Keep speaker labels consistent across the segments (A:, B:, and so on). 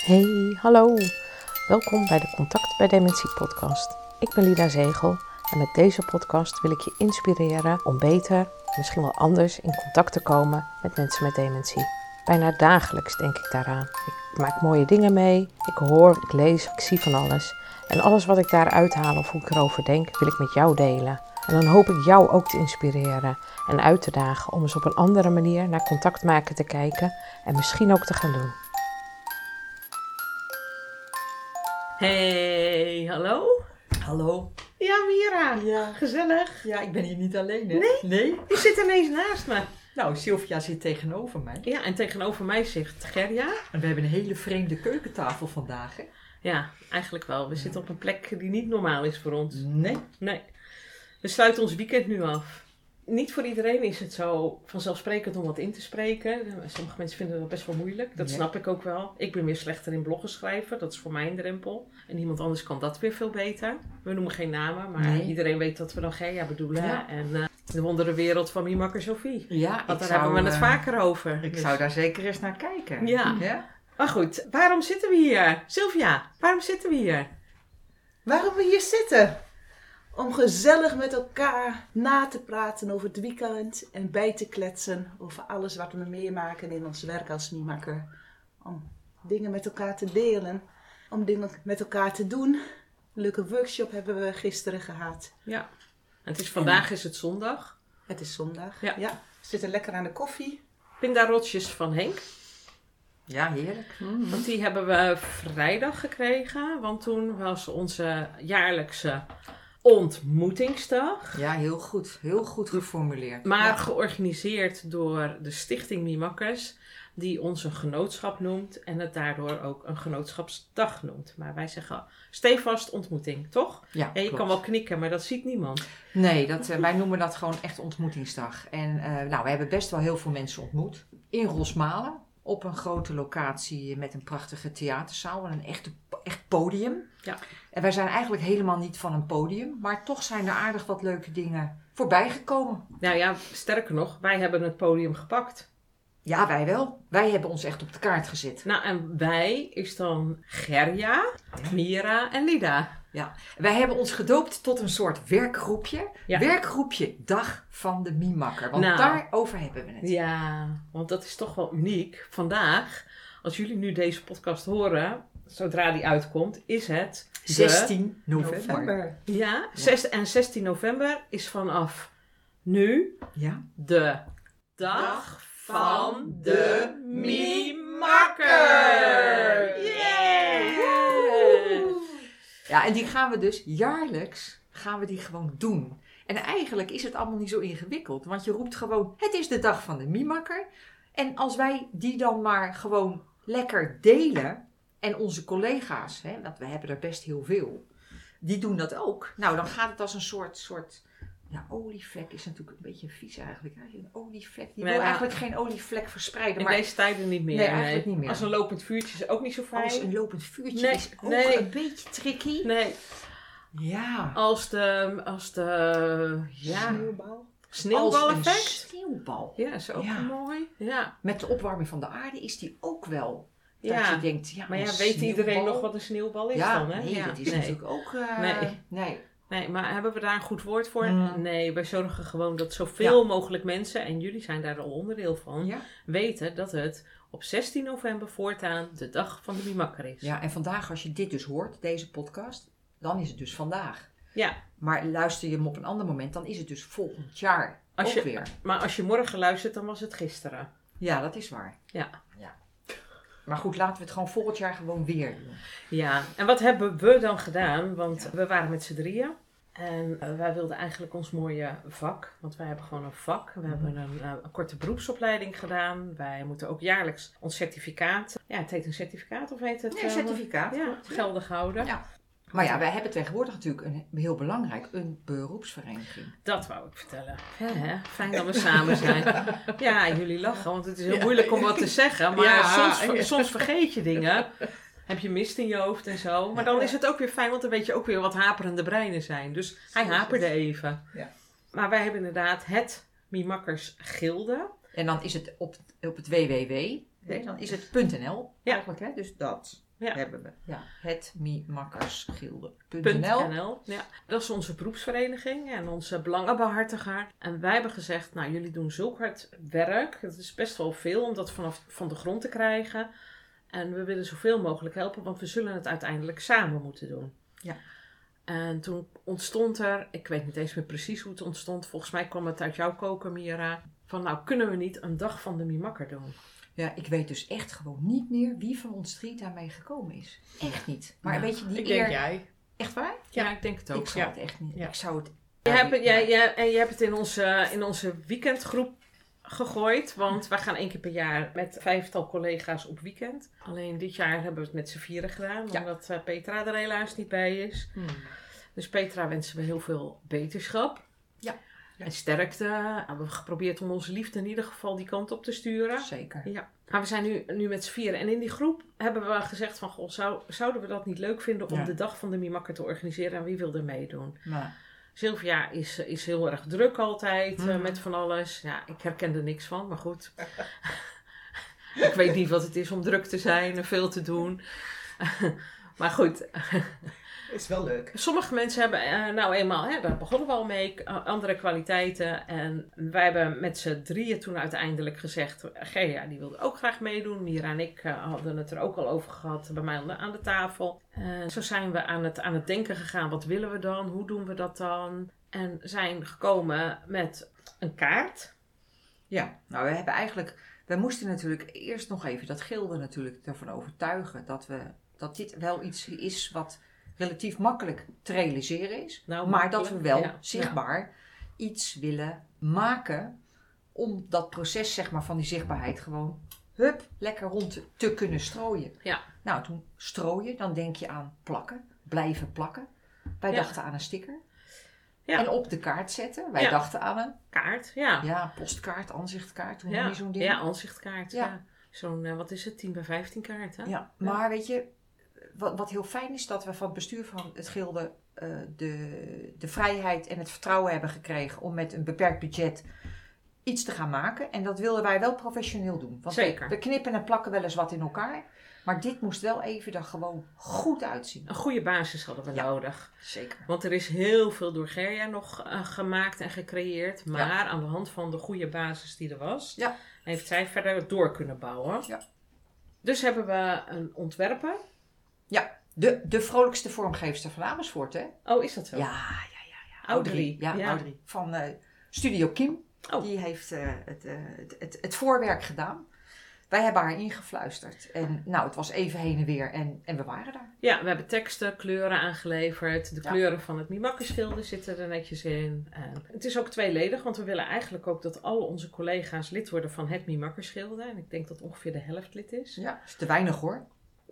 A: Hey, hallo. Welkom bij de Contact bij Dementie podcast. Ik ben Lida Zegel en met deze podcast wil ik je inspireren om beter, misschien wel anders, in contact te komen met mensen met dementie. Bijna dagelijks denk ik daaraan. Ik maak mooie dingen mee, ik hoor, ik lees, ik zie van alles. En alles wat ik daaruit haal of hoe ik erover denk, wil ik met jou delen. En dan hoop ik jou ook te inspireren en uit te dagen om eens op een andere manier naar contact maken te kijken en misschien ook te gaan doen. Hey, hallo?
B: Hallo.
A: Ja, Mira.
B: Ja.
A: Gezellig.
B: Ja, ik ben hier niet alleen, hè?
A: Nee?
B: Nee?
A: Je zit ineens naast me.
B: Nou, Sylvia zit tegenover mij.
A: Ja, en tegenover mij zit Gerja.
B: En we hebben een hele vreemde keukentafel vandaag, hè?
A: Ja, eigenlijk wel. We zitten op een plek die niet normaal is voor ons.
B: Nee.
A: Nee. We sluiten ons weekend nu af. Niet voor iedereen is het zo vanzelfsprekend om wat in te spreken. Sommige mensen vinden dat best wel moeilijk. Dat
B: Ja.
A: snap ik ook wel. Ik ben weer slechter in bloggen schrijven. Dat is voor mij een drempel. En iemand anders kan dat weer veel beter. We noemen geen namen, maar
B: Nee.
A: iedereen weet dat we dan Gerja bedoelen.
B: Ja.
A: En eh, de wonderenwereld van Miemakker Sophie.
B: Ja,
A: Want daar hebben we het
B: eh,
A: vaker over.
B: Ik
A: Dus-
B: zou daar zeker eens naar kijken.
A: Ja.
B: ja?
A: Maar goed, waarom zitten we hier? Sylvia, waarom zitten we hier?
C: Waarom we hier zitten? Om gezellig met elkaar na te praten over het weekend en bij te kletsen over alles wat we meemaken in ons werk als Miemakker. Om dingen met elkaar te delen, om dingen met elkaar te doen. Een leuke workshop hebben we gisteren gehad.
A: Ja. En het is, vandaag is het zondag.
C: Het is zondag.
A: Ja.
C: we zitten lekker aan de koffie.
A: Pindarotjes van Henk.
B: Ja, heerlijk.
A: Want die hebben we vrijdag gekregen. Want toen was onze jaarlijkse ontmoetingsdag.
B: Ja, heel goed. Heel goed geformuleerd.
A: Maar
B: Ja.
A: georganiseerd door de Stichting Mimakkers. Die ons een genootschap noemt. En het daardoor ook een genootschapsdag noemt. Maar wij zeggen stevast ontmoeting, toch?
B: Ja,
A: En je
B: klopt.
A: kan wel knikken, maar dat ziet niemand.
B: Nee, dat, eh, wij noemen dat gewoon echt ontmoetingsdag. En eh, nou, we hebben best wel heel veel mensen ontmoet. In Rosmalen, op een grote locatie met een prachtige theaterzaal en een echte, echt podium.
A: Ja.
B: En wij zijn eigenlijk helemaal niet van een podium, maar toch zijn er aardig wat leuke dingen voorbij gekomen.
A: Nou ja, sterker nog, wij hebben het podium gepakt.
B: Ja, wij wel. Wij hebben ons echt op de kaart gezet.
A: Nou, en wij is dan Gerja, Mira en Lida.
B: Wij hebben ons gedoopt tot een soort werkgroepje.
A: Ja.
B: Werkgroepje Dag van de Miemakker. Want
A: Nou.
B: daarover hebben we het.
A: Ja, want dat is toch wel uniek. Vandaag, als jullie nu deze podcast horen, zodra die uitkomt, is het de-
B: 16 november.
C: November.
A: Ja, zes- en 16 november is vanaf nu
B: Ja.
A: de dag van de Miemakker. Yeah!
B: Ja, en die gaan we dus jaarlijks, gaan we die gewoon doen. En eigenlijk is het allemaal niet zo ingewikkeld, want je roept gewoon, het is de dag van de Miemakker. En als wij die dan maar gewoon lekker delen, en onze collega's, hè, want we hebben er best heel veel, die doen dat ook. Nou, dan gaat het als een soort, soort ja, olievlek is natuurlijk een beetje vies eigenlijk. Een olievlek, die wil eigenlijk geen olievlek verspreiden,
A: In
B: maar
A: deze tijden niet meer.
B: Nee, eigenlijk niet meer.
A: Als een lopend vuurtje is ook niet zo fijn.
B: als een lopend vuurtje
A: Nee,
B: is ook
A: nee.
B: een beetje tricky.
A: Nee,
B: Ja.
A: als de, als de ja,
C: Sneeuwbal.
A: Sneeuwbaleffect.
B: Sneeuwbal.
A: Ja, is ook
B: Ja.
A: mooi. Ja.
B: Met de opwarming van de aarde is die ook wel. Dat
A: Ja.
B: je denkt, ja,
A: Maar ja, weet iedereen nog wat een sneeuwbal is
B: ja,
A: dan, hè?
B: Nee,
A: ja,
B: dat is
A: nee.
B: natuurlijk ook... eh,
A: Nee.
B: nee.
A: Nee, maar hebben we daar een goed woord voor?
B: Mm.
A: Nee, wij zorgen gewoon dat zoveel mogelijk mensen, en jullie zijn daar al onderdeel van,
B: Ja.
A: weten dat het op 16 november voortaan de dag van de Mimakker is.
B: ja, en vandaag als je dit dus hoort, deze podcast, dan is het dus vandaag.
A: Ja,
B: Maar luister je hem op een ander moment, dan is het dus volgend jaar
A: Als
B: ook
A: je-
B: weer.
A: maar als je morgen luistert, dan was het gisteren.
B: Ja, dat is waar.
A: Ja.
B: ja. Maar goed, laten we het gewoon volgend jaar gewoon weer doen.
A: Ja, en wat hebben we dan gedaan? Want we waren met z'n drieën. En eh, wij wilden eigenlijk ons mooie vak, want wij hebben gewoon een vak. We hebben een, eh, een korte beroepsopleiding gedaan. Wij moeten ook jaarlijks ons certificaat, ja het heet een certificaat of heet het?
B: Nee,
A: eh,
B: certificaat.
A: Ja, geldig houden.
B: Ja. Maar ja, wij hebben tegenwoordig natuurlijk een, heel belangrijk, een beroepsvereniging.
A: Dat wou ik vertellen. Fijn dat we samen zijn. Ja, jullie lachen, want het is heel moeilijk om wat te zeggen. Maar
C: Ja,
A: soms, soms vergeet je dingen. Heb je mist in je hoofd en zo. Maar dan is het ook weer fijn, want dan weet je ook weer wat haperende breinen zijn. Dus hij haperde even.
C: Ja.
A: Maar wij hebben inderdaad het Mimakkers Gilde.
B: En dan is het op, op het www, hè, dan is het .nl
A: Ja.
B: eigenlijk, hè? dus dat.
A: Ja.
B: hebben we. Ja, het Mimakkersgilde.nl.
A: .nl. Ja, dat is onze beroepsvereniging en onze belangenbehartiger. En wij hebben gezegd, nou jullie doen zulk hard werk. Het is best wel veel om dat vanaf van de grond te krijgen. En we willen zoveel mogelijk helpen, want we zullen het uiteindelijk samen moeten doen.
B: Ja.
A: En toen ontstond er, ik weet niet eens meer precies hoe het ontstond. Volgens mij kwam het uit jouw koken, Mira. Van nou, kunnen we niet een dag van de Mimakker doen?
B: Ja, ik weet dus echt gewoon niet meer wie van ons drie daarmee gekomen is. Echt niet. Maar
A: Ja,
B: weet je, die
D: Ik
B: eer...
D: denk jij.
B: Echt waar?
A: Ja, ik denk het ook.
B: ik zou
A: ja.
B: het echt niet.
D: Ja.
B: Ik zou het...
A: Je hebt, het-
B: Ja,
A: jij, jij, en je hebt het in onze, in onze weekendgroep gegooid. Want wij gaan één keer per jaar met vijftal collega's op weekend. Alleen dit jaar hebben we het met z'n vieren gedaan.
B: Ja.
A: Omdat eh, Petra er helaas niet bij is.
B: Hmm.
A: Dus Petra wensen we heel veel beterschap. En sterkte. We hebben geprobeerd om onze liefde in ieder geval die kant op te sturen.
B: Zeker.
A: Ja, maar we zijn nu, nu met z'n vieren. En in die groep hebben we gezegd van... Goh, zou, zouden we dat niet leuk vinden om
B: Ja.
A: de dag van de Mimakker te organiseren? En wie wil er meedoen?
B: Maar,
A: Sylvia is, is heel erg druk altijd eh,
B: Mhm.
A: met van alles. Ja, ik herken er niks van, maar goed. ik weet niet wat het is om druk te zijn en veel te doen. maar goed,
C: Is wel leuk.
A: sommige mensen hebben eh, nou eenmaal, hè, daar begonnen we al mee, andere kwaliteiten. En wij hebben met z'n drieën toen uiteindelijk gezegd, Gea die wilde ook graag meedoen. Mira en ik eh, hadden het er ook al over gehad bij mij aan de, aan de tafel. Zo zijn we aan het, aan het denken gegaan, wat willen we dan? Hoe doen we dat dan? En zijn gekomen met een kaart.
B: ja, nou we hebben eigenlijk... We moesten natuurlijk eerst nog even dat gilde natuurlijk ervan overtuigen dat, we, dat dit wel iets is wat relatief makkelijk te realiseren is.
A: Nou,
B: maar dat we wel
A: ja.
B: zichtbaar iets willen maken om dat proces zeg maar, van die zichtbaarheid gewoon hup, lekker rond te, te kunnen strooien.
A: Ja.
B: Nou, toen strooien, dan denk je aan plakken, blijven plakken. Wij dachten aan een sticker.
A: Ja.
B: En op de kaart zetten. Wij
A: Ja.
B: dachten aan een
A: Kaart, ja.
B: ja, postkaart, aanzichtkaart, toen
A: Ja,
B: niet zo'n ding.
A: ja aanzichtkaart.
B: Ja.
A: Ja. Zo'n, eh, wat is het, 10 bij 15 kaart, hè?
B: Ja, maar weet je, wat, wat heel fijn is dat we van het bestuur van het Gilde eh, de, de vrijheid en het vertrouwen hebben gekregen om met een beperkt budget iets te gaan maken. En dat wilden wij wel professioneel doen. Want we-
A: Zeker.
B: We, knippen en plakken wel eens wat in elkaar. Maar dit moest wel even er gewoon goed uitzien.
A: Een goede basis hadden we
B: Ja.
A: nodig.
B: Zeker.
A: Want er is heel veel door Gerja nog eh, gemaakt en gecreëerd. Maar
B: Ja.
A: aan de hand van de goede basis die er was,
B: Ja.
A: heeft zij verder door kunnen bouwen.
B: Ja.
A: Dus hebben we een ontwerper.
B: De, de vrolijkste vormgeefster van Amersfoort, hè?
A: Oh, is dat zo?
B: Ja, ja, ja. ja.
A: Audrey.
B: Ja,
A: Ja.
B: Audrey. Van eh, Studio Kim.
A: Oh.
B: Die heeft eh, het, eh, het, het, het voorwerk gedaan. Wij hebben haar ingefluisterd. En nou, het was even heen en weer. En, en we waren daar.
A: Ja, we hebben teksten, kleuren aangeleverd. De
B: Ja.
A: kleuren van het Mimakkerschilde zitten er netjes in. En het is ook tweeledig, want we willen eigenlijk ook dat al onze collega's lid worden van het Mimakkerschilde. En ik denk dat ongeveer de helft lid is.
B: Ja, is te weinig hoor.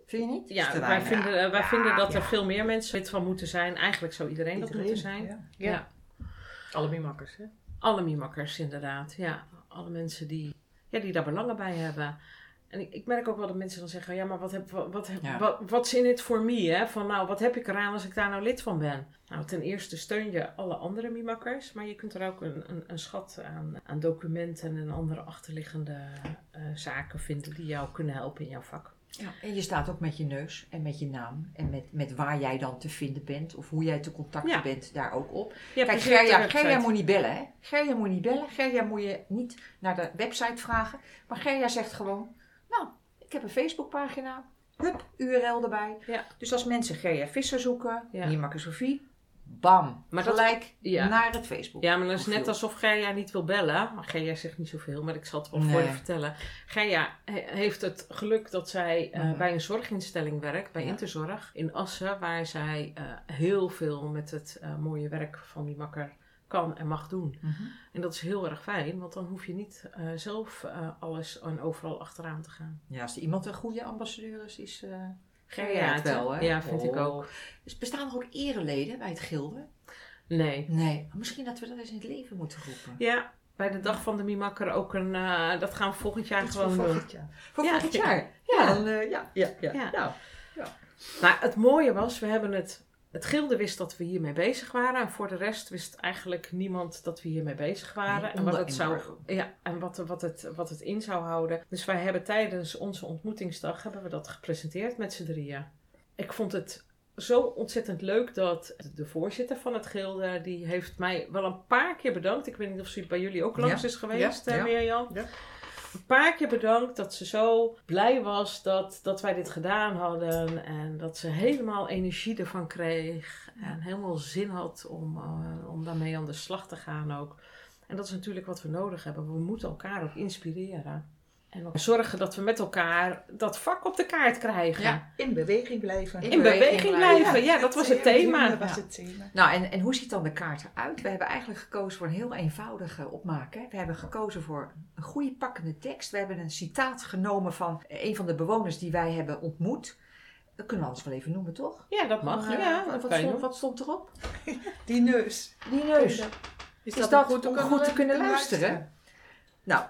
B: Vind je niet?
A: Ja, wij, vinden, eh, wij
B: Ja,
A: vinden dat er veel meer mensen lid van moeten zijn. Eigenlijk zou iedereen, dat moeten zijn.
C: Ja.
A: Ja.
D: Ja. Alle mimakkers, hè?
A: Alle mimakkers inderdaad. Ja, alle mensen die, ja, die daar belangen bij hebben. En ik, ik merk ook wel dat mensen dan zeggen, ja, maar wat, heb, wat, wat, heb-
B: Ja.
A: wat, wat is in het voor me? Hè? Van nou, wat heb ik eraan als ik daar nou lid van ben? Nou, ten eerste steun je alle andere mimakkers, maar je kunt er ook een, een, een schat aan, aan documenten en andere achterliggende eh, zaken vinden die jou kunnen helpen in jouw vak.
B: Ja, en je staat ook met je neus en met je naam. En met, met waar jij dan te vinden bent. Of hoe jij te contacten
A: Ja.
B: bent, daar ook op.
A: Ja,
B: Kijk, Gerja, moet niet bellen, hè? Gerja moet niet bellen. Gerja moet je niet naar de website vragen. Maar Gerja zegt gewoon, nou, ik heb een Facebookpagina. Hup, URL erbij.
A: Ja.
B: Dus als mensen Gerja Visser zoeken,
A: Ja.
B: hier makken Sofie, bam,
A: Maar dat-
B: gelijk
A: ja.
B: naar het Facebook.
A: Ja, maar dat is net alsof Gerja niet wil bellen. Maar Gerja zegt niet zoveel, maar ik zal het wel voor
B: Nee.
A: je vertellen. Gerja he- heeft het geluk dat zij eh,
B: Mhm.
A: bij een zorginstelling werkt, bij
B: Ja.
A: Interzorg in Assen, waar zij eh, heel veel met het eh, mooie werk van die makker kan en mag doen.
B: Mhm.
A: En dat is heel erg fijn, want dan hoef je niet zelf alles en overal achteraan te gaan.
B: Ja, als er iemand een goede ambassadeur is, is Gerja
A: Gerja
B: het wel, hè?
A: Ja, vind ik
B: Oh.
A: ook.
B: Dus bestaan er ook ereleden bij het gilde?
A: Nee.
B: Nee. Misschien dat we dat eens in het leven moeten roepen.
A: Ja, bij de dag van de Mimakker ook een... eh, dat gaan we volgend jaar
C: Iets
A: gewoon
C: voor
A: doen.
C: volgend jaar.
B: Voor
A: Ja,
B: volgend
A: ja.
B: jaar. Ja, dan, eh, ja, ja, ja.
A: Ja.
B: Nou,
A: Maar het mooie was, we hebben het het gilde wist dat we hiermee bezig waren. En voor de rest wist eigenlijk niemand dat we hiermee bezig waren.
B: Nee,
A: en wat het, zou, ja, en wat, wat, het, wat het in zou houden. Dus wij hebben tijdens onze ontmoetingsdag hebben we dat gepresenteerd met z'n drieën. Ik vond het zo ontzettend leuk dat de voorzitter van het gilde... die heeft mij wel een paar keer bedankt. Ik weet niet of ze bij jullie ook langs
B: Ja.
A: is geweest, eh,
B: Ja.
A: Mirjam.
B: Ja.
A: Een paar keer bedankt dat ze zo blij was dat, dat wij dit gedaan hadden. En dat ze helemaal energie ervan kreeg. En helemaal zin had om, eh, om daarmee aan de slag te gaan ook. En dat is natuurlijk wat we nodig hebben. We moeten elkaar ook inspireren. En ook zorgen dat we met elkaar dat vak op de kaart krijgen.
B: Ja.
C: In beweging blijven.
B: In
A: In beweging blijven, ja, dat was het thema.
C: Dat was
B: Ja.
C: het thema.
B: Nou, en, en hoe ziet dan de kaart eruit? We hebben eigenlijk gekozen voor een heel eenvoudige opmaken. We hebben gekozen voor een goede pakkende tekst. We hebben een citaat genomen van een van de bewoners die wij hebben ontmoet. Dat kunnen we anders wel even noemen, toch?
A: Ja, dat mag.
B: Eh,
A: ja,
B: wat, stond, wat stond erop?
C: Die neus.
B: Die neus.
C: Is,
B: Is dat om goed te kunnen luisteren? Nou,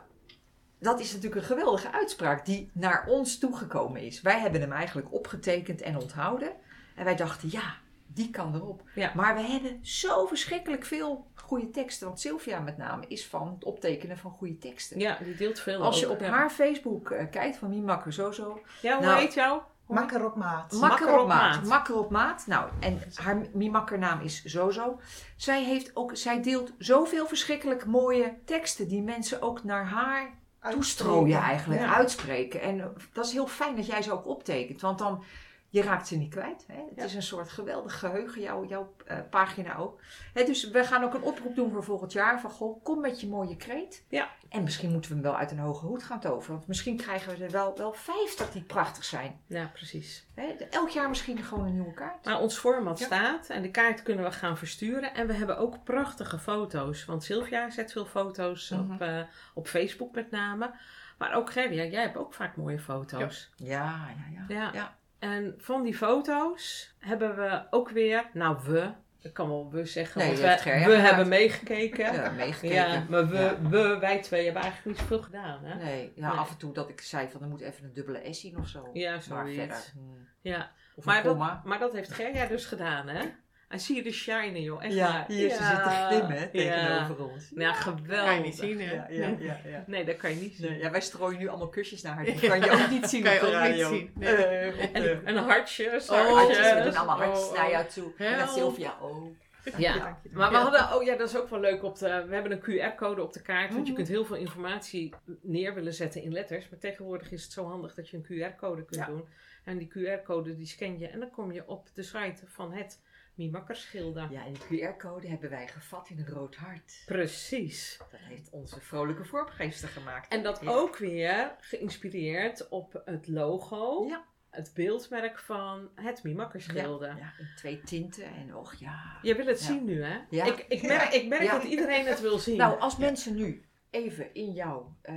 B: dat is natuurlijk een geweldige uitspraak die naar ons toegekomen is. Wij hebben hem eigenlijk opgetekend en onthouden. En wij dachten, ja, die kan erop.
A: Ja.
B: Maar we hebben zo verschrikkelijk veel goede teksten. Want Sylvia met name is van het optekenen van goede teksten.
A: Ja, die deelt veel
B: Als je
A: ook,
B: op
A: ja.
B: haar Facebook eh, kijkt van Miemakker Zozo.
A: Ja, hoe
B: Nou,
A: heet jou?
C: Makker op maat.
B: Makker op maat.
A: maat.
B: Makker op maat. Nou, en haar Mimakkernaam is Zozo. Zij, heeft ook, zij deelt zoveel verschrikkelijk mooie teksten die mensen ook naar haar toestrooien eigenlijk,
A: Ja.
B: uitspreken. En dat is heel fijn dat jij ze ook optekent, want dan je raakt ze niet kwijt. Hè? Het
A: Ja.
B: is een soort geweldig geheugen, jouw, jouw eh, pagina ook. Hè, dus we gaan ook een oproep doen voor volgend jaar van goh, kom met je mooie kreet.
A: Ja.
B: En misschien moeten we hem wel uit een hoge hoed gaan toveren, want misschien krijgen we er wel, wel 50 die prachtig zijn.
A: Ja, precies.
B: Hè? Elk jaar misschien gewoon een nieuwe kaart.
A: Maar ons format
B: Ja.
A: staat en de kaart kunnen we gaan versturen. En we hebben ook prachtige foto's. Want Sylvia zet veel foto's
B: Mhm.
A: op, eh, op Facebook met name. Maar ook Gerria, jij hebt ook vaak mooie foto's.
B: Ja, ja, ja.
A: Ja.
B: Ja.
A: En van die foto's hebben we ook weer, nou we, ik kan wel we zeggen,
B: Nee,
A: want we, hebben meegekeken.
B: Ja, meegekeken.
A: Ja, maar we,
B: Ja.
A: we, wij twee hebben eigenlijk niet zoveel gedaan. Hè?
B: Nee, ja,
A: Nee.
B: af en toe dat ik zei van er moet even een dubbele S in of zo.
A: Ja,
B: maar
A: zoiets.
B: verder.
A: Ja.
B: Of
A: Maar dat, maar dat heeft Gerja dus gedaan, hè? En zie je de shine, joh. Echt
B: Ja,
A: waar.
B: hier ze zit te glimmen hè,
A: Ja.
B: tegenover ons.
A: Ja, geweldig.
D: Kan je niet zien, hè?
B: Ja, ja, ja, ja.
A: Nee, dat kan je niet zien.
B: Nee, ja, wij strooien nu allemaal kusjes naar haar. Die kan je ook niet zien
D: Kan je ook niet zien, nee.
B: Eh, op de-
A: En, en hartjes.
B: Oh,
A: hartjes.
B: we doen allemaal hartjes
D: Oh,
B: naar
D: oh.
B: jou toe. En naar
D: Help.
B: Sylvia ook.
A: Ja, maar we hadden, oh ja, dat is ook wel leuk. Op de, we hebben een QR-code op de kaart, want je
B: Mhm.
A: kunt heel veel informatie neer willen zetten in letters. Maar tegenwoordig is het zo handig dat je een QR-code kunt
B: Ja.
A: doen. En die QR-code die scan je en dan kom je op de site van het Mimakkerschilder.
B: Ja, en die QR-code hebben wij gevat in een rood hart.
A: Precies.
B: Dat heeft onze vrolijke vormgeefster gemaakt.
A: En dat
B: Ja.
A: ook weer geïnspireerd op het logo,
B: Ja.
A: het beeldmerk van het Mimakkerschilder.
B: Ja, in twee tinten en och ja.
A: Je wil het zien nu, hè?
B: Ja.
A: Ik, ik merk, ik merk dat iedereen het wil zien.
B: Nou, als mensen nu even in, jouw eh,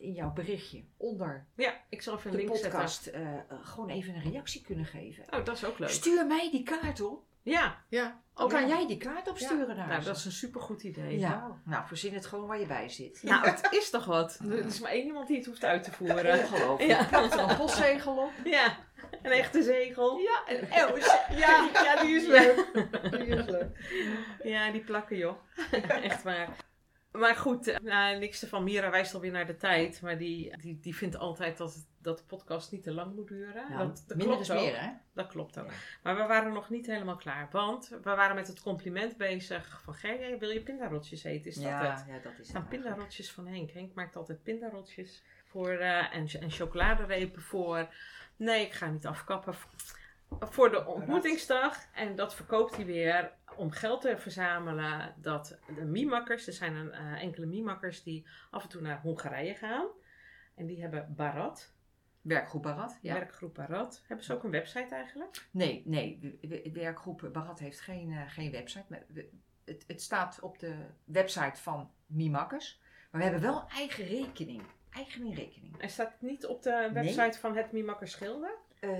B: in jouw berichtje onder
A: ja, ik zal even een
B: de
A: link
B: podcast eh, eh, gewoon even een reactie kunnen geven.
A: Oh, dat is ook leuk.
B: Stuur mij die kaart op.
A: Ja,
D: Ja.
B: Dan kan
A: Ja.
B: jij die kaart opsturen naar
A: nou, dat is een supergoed idee.
B: Ja, nou verzin het gewoon waar je bij zit.
A: Nou, het is toch wat? Er is maar één iemand die het hoeft uit te voeren.
B: Ongelooflijk.
A: Ja.
B: Er een postzegel op.
A: Ja, een echte zegel.
B: Ja, en Els.
A: Ja, ja, die is leuk.
B: Die is leuk.
A: Ja, die plakken joh. Echt waar. Maar goed, nou, niks ervan. Mira wijst alweer naar de tijd. Maar die, die, die vindt altijd dat, dat de podcast niet te lang moet duren. Dat, dat
B: minder
A: klopt
B: is
A: ook.
B: meer, hè?
A: Dat klopt ook.
B: Ja.
A: Maar we waren nog niet helemaal klaar. Want we waren met het compliment bezig van... Gerry, wil je pindarotjes eten? Is dat
B: ja,
A: het?
B: ja, dat is
A: staan
B: het.
A: pindarotjes van Henk. Henk maakt altijd pindarotjes voor eh, en, en chocoladerepen voor. Nee, ik ga niet afkappen. Voor de ontmoetingsdag. En dat verkoopt hij weer om geld te verzamelen. Dat de miemakkers, er zijn een, eh, enkele miemakkers die af en toe naar Hongarije gaan. En die hebben Barat,
B: Werkgroep Barat, ja.
A: werkgroep Barat. Hebben ze ook een website eigenlijk?
B: Nee, nee. Werkgroep Barat heeft geen, eh, geen website. Maar het, het staat op de website van Mimakkers. Maar we hebben wel een eigen rekening. Eigen rekening.
A: Hij staat niet op de website van het Mimakkers Schilder.
B: Eh,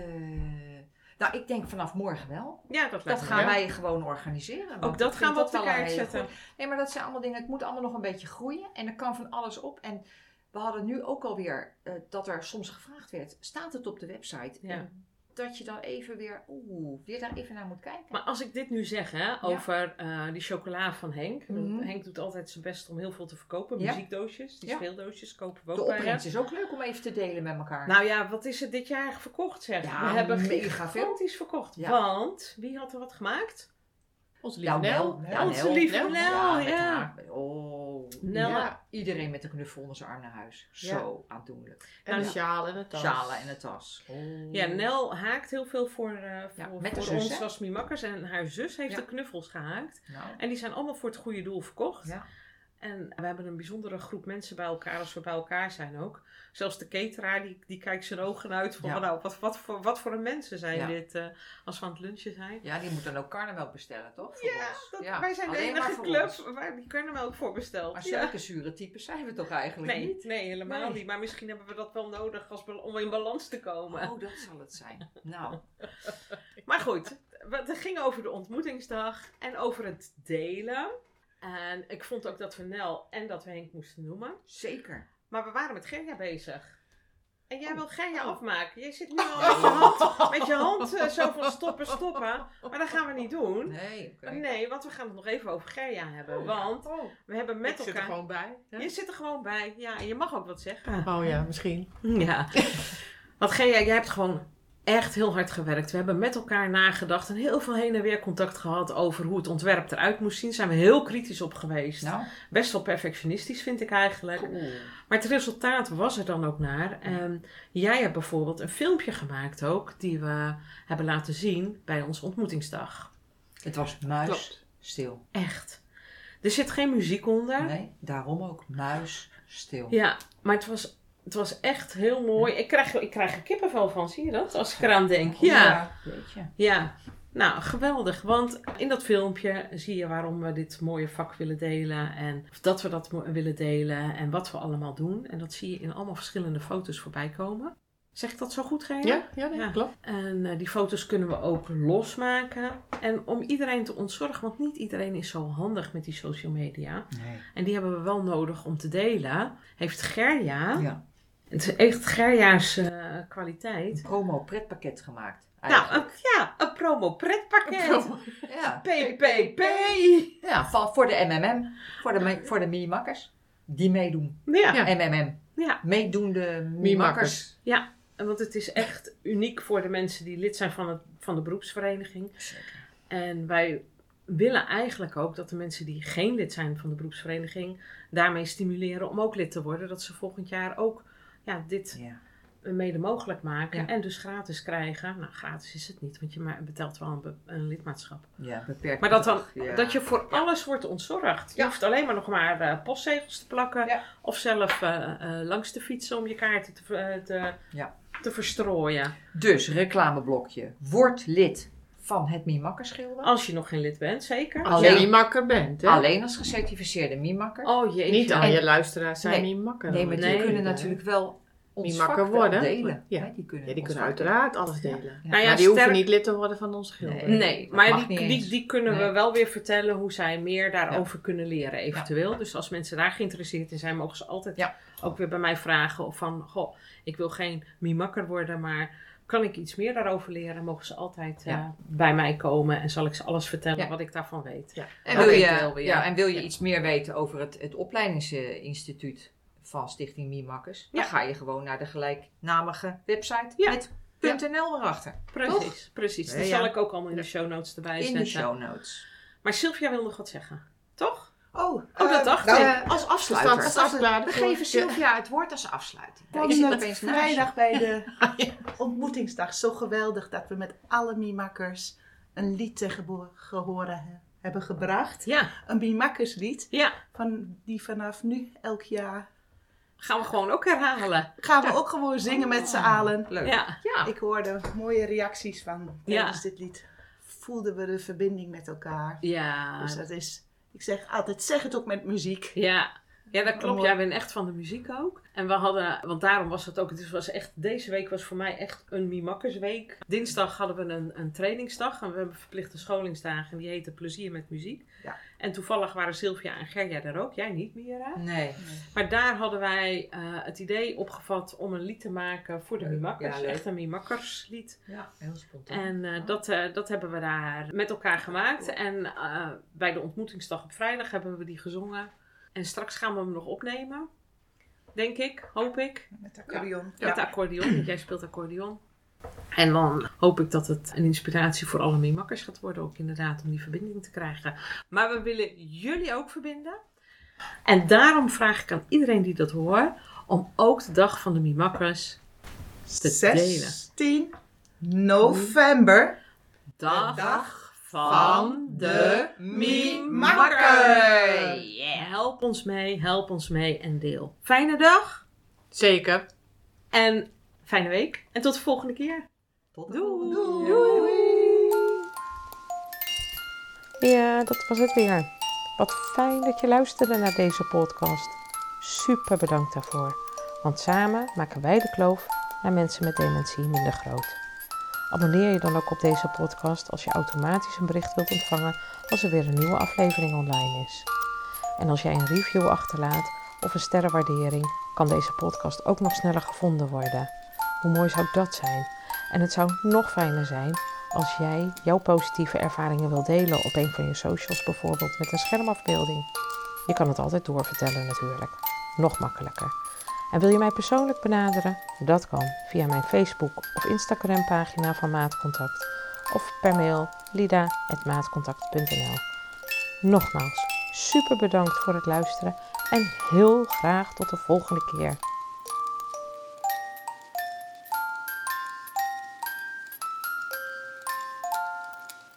B: nou, ik denk vanaf morgen wel.
A: Ja, dat
B: gaan
A: wel.
B: wij gewoon organiseren.
A: Ook dat gaan we op de kaart zetten.
B: Nee, maar dat zijn allemaal dingen. Het moet allemaal nog een beetje groeien. En er kan van alles op. En we hadden nu ook alweer eh dat er soms gevraagd werd: staat het op de website?
A: Ja.
B: Dat je dan even weer, oeh, weer daar even naar moet kijken.
A: Maar als ik dit nu zeg hè, over eh, die chocola van Henk.
B: Mhm.
A: Henk doet altijd zijn best om heel veel te verkopen.
B: Ja.
A: Muziekdoosjes, die
B: Ja.
A: speeldoosjes kopen we
B: de
A: ook bij
B: opbrengst is ook leuk om even te delen met elkaar.
A: Nou ja, wat is er dit jaar verkocht zeg?
B: Ja,
A: we hebben
B: mega veel.
A: gigantisch verkocht.
B: Ja.
A: Want, wie had er wat gemaakt?
D: Onze lieve Nel.
A: Onze lieve
D: Nel.
A: Ja. Nel.
B: ja. Iedereen met een knuffel onder zijn arm naar huis.
D: Ja.
B: Zo aandoenlijk.
D: En de
A: Nou,
D: sjaal en de tas.
B: Sjalen en een tas. Oh.
A: Ja, Nel haakt heel veel voor, eh, voor,
B: met de
A: voor
B: zus,
A: ons als Mimakkers. En haar zus heeft de knuffels gehaakt.
B: Nou,
A: En die zijn allemaal voor het goede doel verkocht.
B: ja.
A: En we hebben een bijzondere groep mensen bij elkaar als we bij elkaar zijn ook. Zelfs de cateraar die, die kijkt zijn ogen uit van
B: Ja.
A: nou, wat, wat, voor, wat voor een mensen zijn
B: Ja.
A: dit eh, als we aan het lunchen zijn.
B: ja, die moet dan ook karnemelk bestellen, toch?
A: Ja,
B: ons.
A: dat-
B: Ja,
A: wij zijn de
B: alleen maar
A: enige club
B: ons.
A: waar die karnemelk voor bestelt.
B: Maar zulke zure types zijn we toch eigenlijk
A: Nee,
B: niet?
A: nee, helemaal
B: Nee.
A: niet. Maar misschien hebben we dat wel nodig als, om in balans te komen.
B: Oh, dat zal het zijn. Nou,
A: Maar goed, we- het ging over de ontmoetingsdag en over het delen. En ik vond ook dat we Nel en dat we Henk moesten noemen.
B: zeker.
A: Maar we waren met Gerja bezig. En jij
B: Oh.
A: wil Gerja afmaken. Jij zit nu al met je hand, met je hand eh, zo van stoppen, stoppen. Maar dat gaan we niet doen.
B: Nee, oké.
A: Nee, want we gaan het nog even over Gerja hebben. Want
B: Oh.
A: we hebben
D: Ik
A: met
D: zit er
A: elkaar...
D: gewoon bij. hè?
A: Je zit er gewoon bij. Ja, en je mag ook wat zeggen.
D: Oh ja, misschien.
A: Ja. Want Gerja, jij hebt gewoon echt heel hard gewerkt. We hebben met elkaar nagedacht en heel veel heen en weer contact gehad over hoe het ontwerp eruit moest zien. Zijn we heel kritisch op geweest.
B: Nou,
A: Best wel perfectionistisch vind ik eigenlijk. Maar het resultaat was er dan ook naar. En jij hebt bijvoorbeeld een filmpje gemaakt ook, die we hebben laten zien bij onze ontmoetingsdag.
B: het was muis
D: Klopt.
B: stil.
A: Echt. Er zit geen muziek onder.
B: Nee, daarom ook muis stil.
A: Ja, maar het was, het was echt heel mooi. Ik krijg, ik krijg er kippenvel van, zie je dat? Als ik eraan denk. Ja,
B: Weet je.
A: ja. Nou, geweldig. Want in dat filmpje zie je waarom we dit mooie vak willen delen. En of dat we dat willen delen. En wat we allemaal doen. En dat zie je in allemaal verschillende foto's voorbij komen. Zeg ik dat zo goed, Gerja?
D: Ja, ja, nee,
A: Ja.
D: klopt.
A: En eh, die foto's kunnen we ook losmaken. En om iedereen te ontzorgen, want niet iedereen is zo handig met die social media.
B: Nee.
A: En die hebben we wel nodig om te delen. Heeft Gerja,
B: Ja.
A: Het is echt Gerja's eh, kwaliteit.
B: Promo pretpakket gemaakt.
A: Nou, een,
B: Eigenlijk.
A: ja, een promo pretpakket.
B: ja.
A: PPP.
B: ja, van, voor de MMM. Voor de, voor de mini-makkers. Die meedoen.
A: Ja,
D: Ja.
B: MMM.
A: ja.
B: Meedoende mini-makkers.
D: Mimakkers.
A: Want het is echt uniek voor de mensen die lid zijn van, het, van de beroepsvereniging.
B: Zeker.
A: En wij willen eigenlijk ook dat de mensen die geen lid zijn van de beroepsvereniging daarmee stimuleren om ook lid te worden. Dat ze volgend jaar ook ja, dit
B: Ja.
A: mede mogelijk maken
B: Ja.
A: en dus gratis krijgen. Nou, gratis is het niet, want je betaalt wel een, be- een lidmaatschap.
B: ja, beperkt.
A: Maar dat, dan, dat je voor alles wordt ontzorgd. Je hoeft alleen maar nog maar eh, postzegels te plakken of zelf eh, eh, langs te fietsen om je kaarten te, te, te verstrooien.
B: Dus, reclameblokje. Word lid van het Mie-makkerschilder.
A: Als je nog geen lid bent, zeker.
D: Als
B: Alleen-
D: je Mimakker bent, hè?
B: Alleen als gecertificeerde Mie-makker.
A: Oh jeetje.
D: Niet al
B: En-
D: je luisteraars zijn
B: Nee.
D: Mimakker.
B: nee, maar die
A: Nee.
B: kunnen natuurlijk wel ons vak
D: worden.
B: delen.
D: Ja.
B: Hè, die kunnen,
D: Ja, die
B: ons
D: kunnen uiteraard alles delen.
B: Ja.
A: Nou ja,
D: maar die hoeven niet lid te worden van onze gilde.
B: Nee.
A: Maar die, die, die kunnen
B: Nee.
A: we wel weer vertellen hoe zij meer daarover kunnen leren, eventueel. Dus als mensen daar geïnteresseerd in zijn, mogen ze altijd
B: Ja.
A: ook weer bij mij vragen. Of van, goh, ik wil geen mimakker worden, maar kan ik iets meer daarover leren? Mogen ze altijd
B: Ja.
A: eh, bij mij komen en zal ik ze alles vertellen
B: Ja.
A: wat ik daarvan weet.
D: Ja.
B: En wil, je, ja, en wil je iets meer weten over het, het opleidingsinstituut van Stichting Miemakkers, dan ga je gewoon naar de gelijknamige website met .nl erachter.
A: Precies, precies. Dat zal ik ook allemaal in de show notes erbij
B: In
A: zetten.
B: de show notes.
A: Maar Sylvia wil nog wat zeggen, toch?
C: Oh,
A: dat
C: eh,
A: dacht
C: nou,
A: ik.
B: Eh, afsluiter.
D: Als
C: Als
D: afsluiter
B: We geven Sylvia het woord als afsluiting. Ik zit opeens
C: vrijdag bij de ontmoetingsdag zo geweldig dat we met alle Mimakkers een lied te gehoren he- hebben gebracht.
A: Ja,
C: Een Mimakkerslied
A: ja.
C: van die vanaf nu elk jaar
A: Gaan we gewoon ook herhalen.
C: gaan we ook gewoon zingen met z'n allen.
B: Leuk.
A: Ja,
B: Ja.
C: Ik hoorde mooie reacties van
A: Ja.
C: tijdens dit lied. Voelden we de verbinding met elkaar.
A: ja.
C: Dus dat is, ik zeg altijd, zeg het ook met muziek.
A: Ja, Ja, dat klopt. Jij bent echt van de muziek ook. En we hadden, want daarom was het ook, het was echt, deze week was voor mij echt een Mimakkersweek. Dinsdag hadden we een, een trainingsdag en we hebben verplichte scholingsdagen en die heette Plezier met Muziek.
C: Ja.
A: En toevallig waren Sylvia en Gerja er ook, jij niet Mira.
B: Nee.
A: Maar daar hadden wij eh, het idee opgevat om een lied te maken voor de. Mimakkers.
B: Ja,
A: echt een Mimakkerslied.
B: Ja, heel spontaan.
A: En eh, dat, eh, dat hebben we daar met elkaar gemaakt. En bij de ontmoetingsdag op vrijdag hebben we die gezongen. En straks gaan we hem nog opnemen. Denk ik, hoop ik.
C: Met accordeon.
A: Met de accordeon, want jij speelt accordeon. En dan hoop ik dat het een inspiratie voor alle meemakkers gaat worden. Ook inderdaad om die verbinding te krijgen. Maar we willen jullie ook verbinden. En daarom vraag ik aan iedereen die dat hoort. Om ook de dag van de meemakkers te delen.
C: 16 november.
A: Dag,
C: dag
A: van
C: de
A: Miemakker. Yeah. Help ons mee, help ons mee en deel. Fijne dag
D: Zeker.
A: en fijne week. En tot de volgende keer.
B: Tot
A: Doei.
C: Doei.
E: Ja, dat was het weer. Wat fijn dat je luisterde naar deze podcast. Super bedankt daarvoor. Want samen maken wij de kloof naar mensen met dementie minder groot. Abonneer je dan ook op deze podcast als je automatisch een bericht wilt ontvangen als er weer een nieuwe aflevering online is. En als jij een review achterlaat of een sterrenwaardering, kan deze podcast ook nog sneller gevonden worden. Hoe mooi zou dat zijn? En het zou nog fijner zijn als jij jouw positieve ervaringen wil delen op een van je socials, bijvoorbeeld met een schermafbeelding. Je kan het altijd doorvertellen natuurlijk. Nog makkelijker. En wil je mij persoonlijk benaderen? Dat kan via mijn Facebook of Instagram pagina van Maatcontact of per mail lida.maatcontact.nl Nogmaals, super bedankt voor het luisteren en heel graag tot de volgende keer.